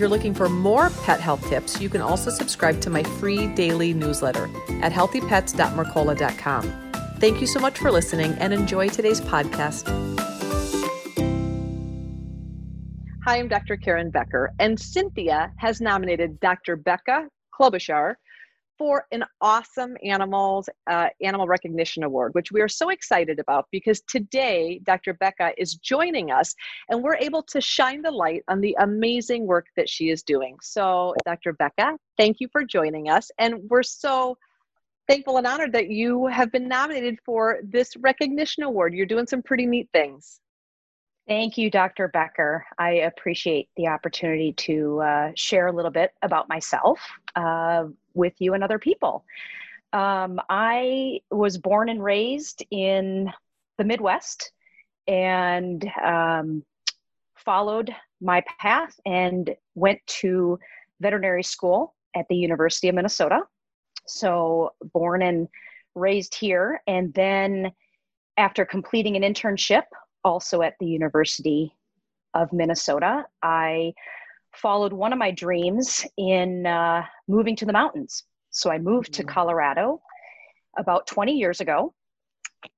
You're looking for more pet health tips, you can also subscribe to my free daily newsletter at healthypets.mercola.com. Thank you so much for listening and enjoy today's podcast. Hi, I'm Dr. Karen Becker, and Cynthia has nominated Dr. Becca Klobuchar for an awesome animals uh, animal recognition award which we are so excited about because today dr becca is joining us and we're able to shine the light on the amazing work that she is doing so dr becca thank you for joining us and we're so thankful and honored that you have been nominated for this recognition award you're doing some pretty neat things Thank you, Dr. Becker. I appreciate the opportunity to uh, share a little bit about myself uh, with you and other people. Um, I was born and raised in the Midwest and um, followed my path and went to veterinary school at the University of Minnesota. So, born and raised here. And then, after completing an internship also at the University of Minnesota. I followed one of my dreams in uh, moving to the mountains. So I moved to mm. Colorado about 20 years ago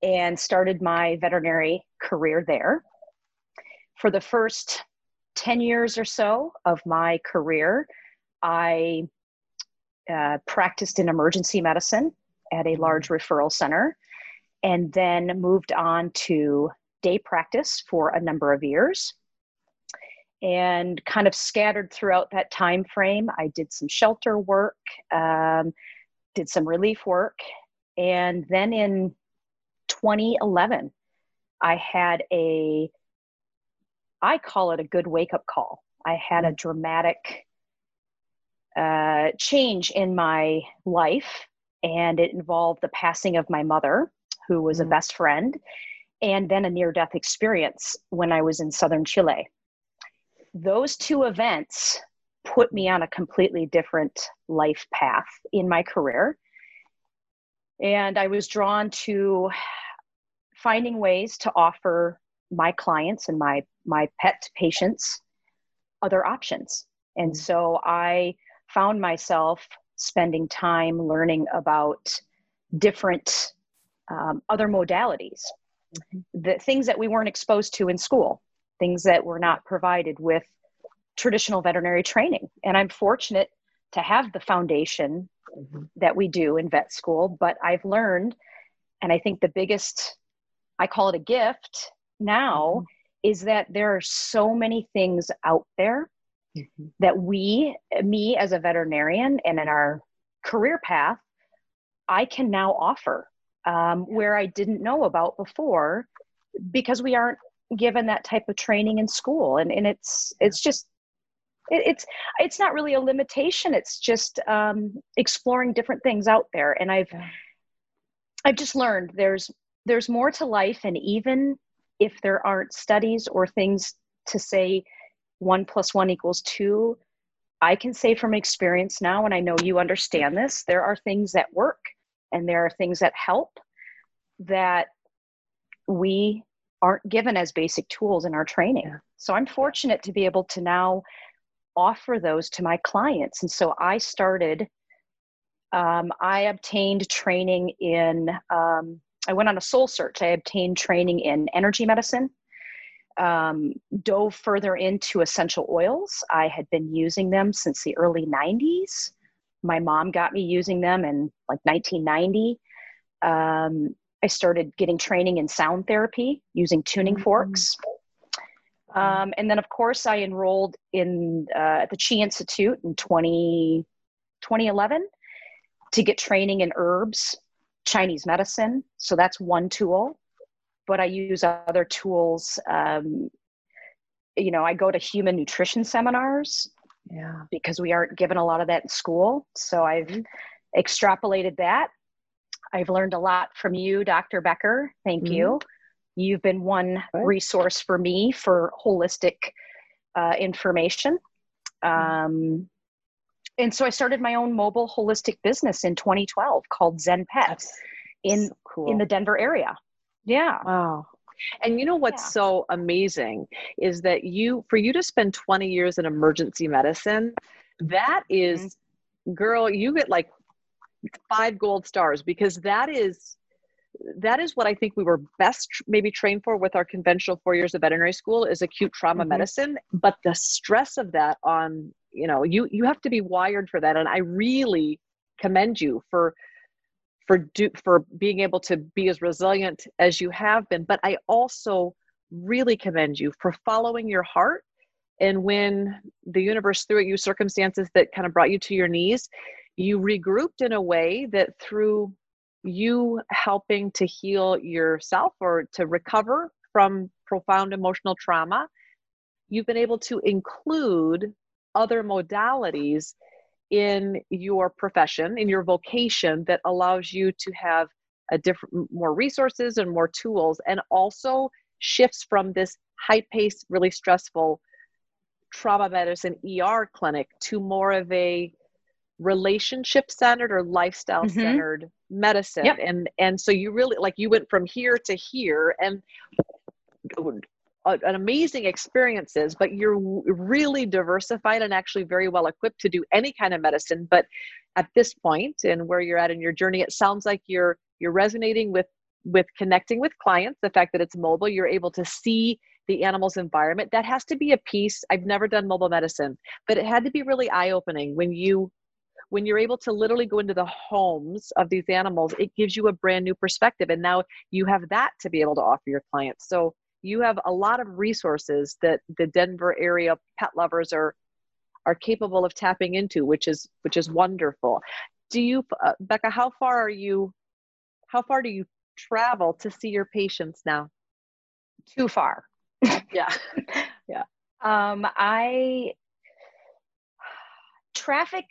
and started my veterinary career there. For the first 10 years or so of my career, I uh, practiced in emergency medicine at a large mm. referral center and then moved on to day practice for a number of years and kind of scattered throughout that time frame i did some shelter work um, did some relief work and then in 2011 i had a i call it a good wake up call i had a mm. dramatic uh, change in my life and it involved the passing of my mother who was mm. a best friend and then a near death experience when I was in southern Chile. Those two events put me on a completely different life path in my career. And I was drawn to finding ways to offer my clients and my, my pet patients other options. And so I found myself spending time learning about different um, other modalities the things that we weren't exposed to in school, things that were not provided with traditional veterinary training. And I'm fortunate to have the foundation mm-hmm. that we do in vet school, but I've learned, and I think the biggest, I call it a gift now, mm-hmm. is that there are so many things out there mm-hmm. that we, me as a veterinarian and in our career path, I can now offer um, where I didn't know about before because we aren't given that type of training in school. And, and it's it's just it, it's it's not really a limitation. It's just um, exploring different things out there. And i've i've just learned there's there's more to life and even if there aren't studies or things to say one plus one equals two. I can say from experience now and i know you understand this there are things that work and there are things that help that we aren't given as basic tools in our training. Yeah. So I'm fortunate to be able to now offer those to my clients. And so I started, um, I obtained training in, um, I went on a soul search. I obtained training in energy medicine, um, dove further into essential oils. I had been using them since the early 90s my mom got me using them in like 1990. Um, I started getting training in sound therapy using tuning mm-hmm. forks. Um, and then, of course, I enrolled in uh, the Chi Institute in 20, 2011 to get training in herbs, Chinese medicine. So that's one tool. But I use other tools. Um, you know, I go to human nutrition seminars yeah because we aren't given a lot of that in school so i've mm-hmm. extrapolated that I've learned a lot from you, Dr. Becker. Thank mm-hmm. you. You've been one resource for me for holistic uh, information. Mm-hmm. Um, and so I started my own mobile holistic business in 2012 called Zen Pets in so cool. in the Denver area. Yeah. Wow. And you know what's yeah. so amazing is that you for you to spend 20 years in emergency medicine, that is, mm-hmm. girl, you get like five gold stars because that is that is what I think we were best maybe trained for with our conventional four years of veterinary school is acute trauma mm-hmm. medicine. But the stress of that on, you know, you you have to be wired for that. And I really commend you for for do for being able to be as resilient as you have been. But I also really commend you for following your heart. And when the universe threw at you circumstances that kind of brought you to your knees, you regrouped in a way that through you helping to heal yourself or to recover from profound emotional trauma, you've been able to include other modalities in your profession, in your vocation that allows you to have a different more resources and more tools and also shifts from this high paced, really stressful trauma medicine ER clinic to more of a relationship centered or lifestyle centered mm-hmm. medicine. Yep. and and so you really like you went from here to here and an amazing experiences but you're really diversified and actually very well equipped to do any kind of medicine. But at this point and where you're at in your journey it sounds like you're you're resonating with with connecting with clients the fact that it's mobile. You're able to see the animal's environment. That has to be a piece. I've never done mobile medicine but it had to be really eye opening when you when you're able to literally go into the homes of these animals, it gives you a brand new perspective. And now you have that to be able to offer your clients. So you have a lot of resources that the Denver area pet lovers are are capable of tapping into, which is which is wonderful. Do you, uh, Becca? How far are you? How far do you travel to see your patients now? Too far. yeah, yeah. Um, I traffic,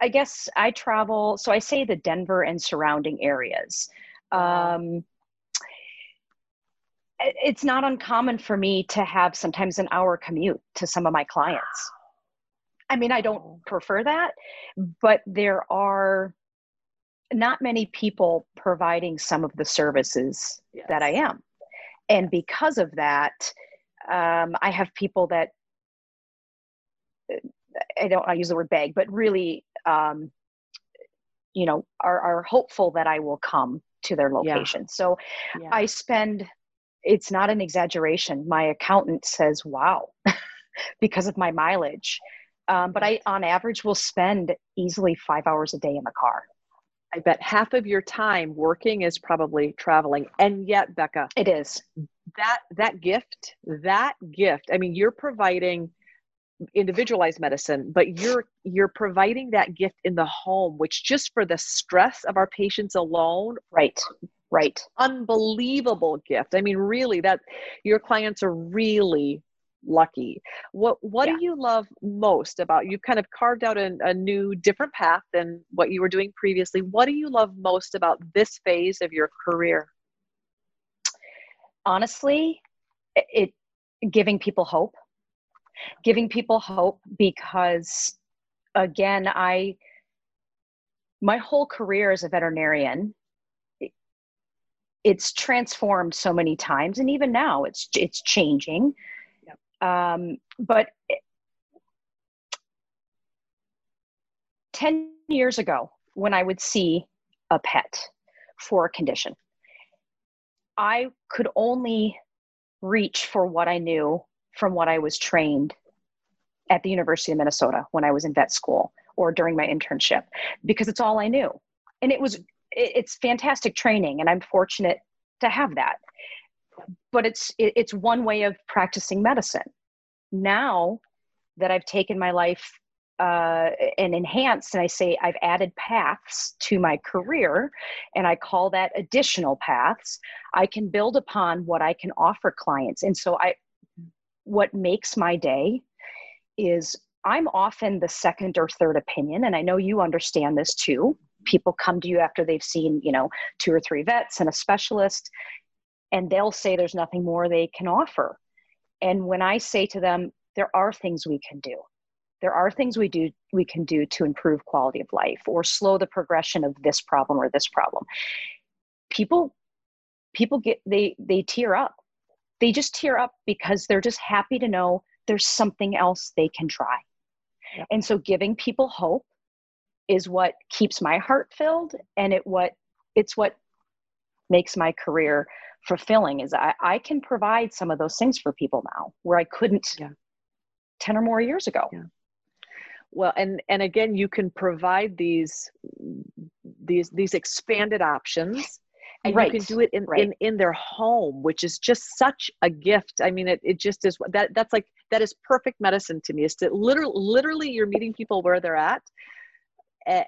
I guess I travel, so I say the Denver and surrounding areas. Um, it's not uncommon for me to have sometimes an hour commute to some of my clients. I mean, I don't prefer that, but there are not many people providing some of the services yes. that I am. And because of that, um, I have people that I don't I use the word beg, but really, um, you know, are, are hopeful that I will come to their location. Yeah. So yeah. I spend, it's not an exaggeration. My accountant says, wow, because of my mileage. Um, but I, on average, will spend easily five hours a day in the car. I bet half of your time working is probably traveling. And yet, Becca, it is that that gift, that gift. I mean, you're providing individualized medicine but you're you're providing that gift in the home which just for the stress of our patients alone right right. Unbelievable gift. I mean really that your clients are really lucky. What what yeah. do you love most about you've kind of carved out a, a new different path than what you were doing previously. What do you love most about this phase of your career? Honestly it giving people hope giving people hope because again i my whole career as a veterinarian it's transformed so many times and even now it's it's changing. Um, but 10 years ago when i would see a pet for a condition i could only reach for what i knew from what I was trained at the University of Minnesota when I was in vet school or during my internship because it's all I knew. And it was it's fantastic training and I'm fortunate to have that. But it's it's one way of practicing medicine. Now that I've taken my life uh, and enhanced, and I say I've added paths to my career, and I call that additional paths. I can build upon what I can offer clients, and so I what makes my day is I'm often the second or third opinion, and I know you understand this too. people come to you after they've seen you know two or three vets and a specialist and they'll say there's nothing more they can offer. And when i say to them there are things we can do. There are things we do we can do to improve quality of life or slow the progression of this problem or this problem. People people get they they tear up they just tear up because they're just happy to know there's something else they can try yeah. and so giving people hope is what keeps my heart filled and it what it's what makes my career fulfilling is I, I can provide some of those things for people now where I couldn't yeah. 10 or more years ago. Yeah. Well, and and again, you can provide these these these expanded options and right. you can do it in, right. in in their home which is just such a gift i mean it, it just is that that's like that is perfect medicine to me is to literally literally you're meeting people where they're at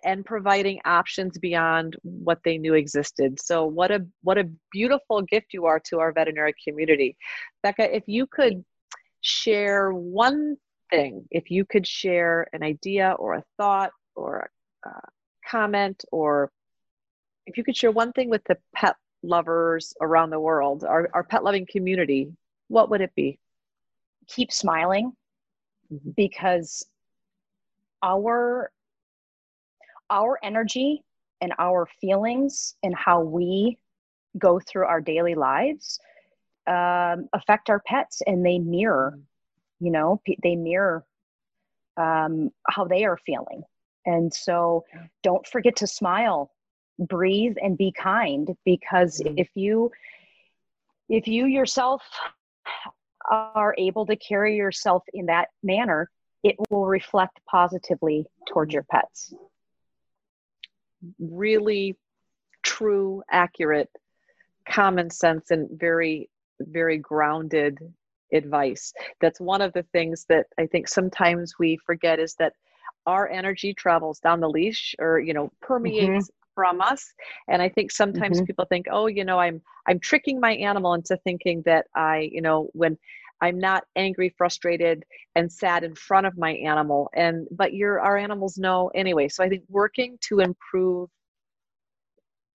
and providing options beyond what they knew existed. So what a what a beautiful gift you are to our veterinary community. Becca, if you could share one thing, if you could share an idea or a thought or a uh, comment or if you could share one thing with the pet lovers around the world, our, our pet loving community, what would it be? Keep smiling mm-hmm. because our our energy and our feelings and how we go through our daily lives um, affect our pets and they mirror you know they mirror um, how they are feeling and so don't forget to smile breathe and be kind because mm-hmm. if you if you yourself are able to carry yourself in that manner it will reflect positively towards your pets really true, accurate, common sense, and very, very grounded advice. That's one of the things that I think sometimes we forget is that our energy travels down the leash or, you know, permeates. From us. And i think sometimes mm-hmm. people think oh you know i'm i'm tricking my animal into thinking that i you know when i'm not angry frustrated and sad in front of my animal. And but your our animals know anyway. So i think working to improve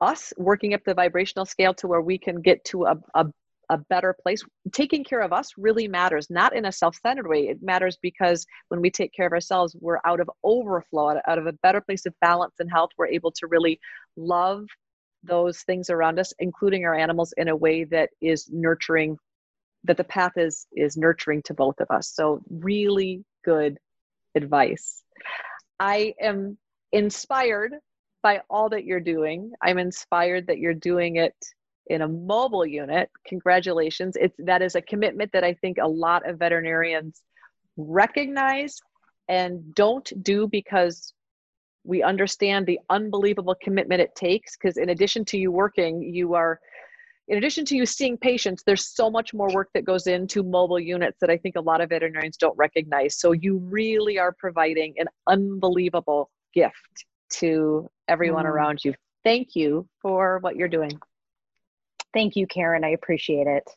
us working up the vibrational scale to where we can get to a, a, a better place. Taking care of us really matters not in a self-centered way. It matters because when we take care of ourselves we're out of overflow out of a better place of balance and health. We're able to really love those things around us including our animals in a way that is nurturing that the path is is nurturing to both of us. So really good advice. I am inspired by all that you're doing. I'm inspired that you're doing it in a mobile unit congratulations it's that is a commitment that i think a lot of veterinarians recognize and don't do because we understand the unbelievable commitment it takes because in addition to you working you are in addition to you seeing patients, there's so much more work that goes into mobile units that I think a lot of veterinarians don't recognize. So you really are providing an unbelievable gift to everyone mm. around you. Thank you for what you're doing. Thank you, Karen. I appreciate it.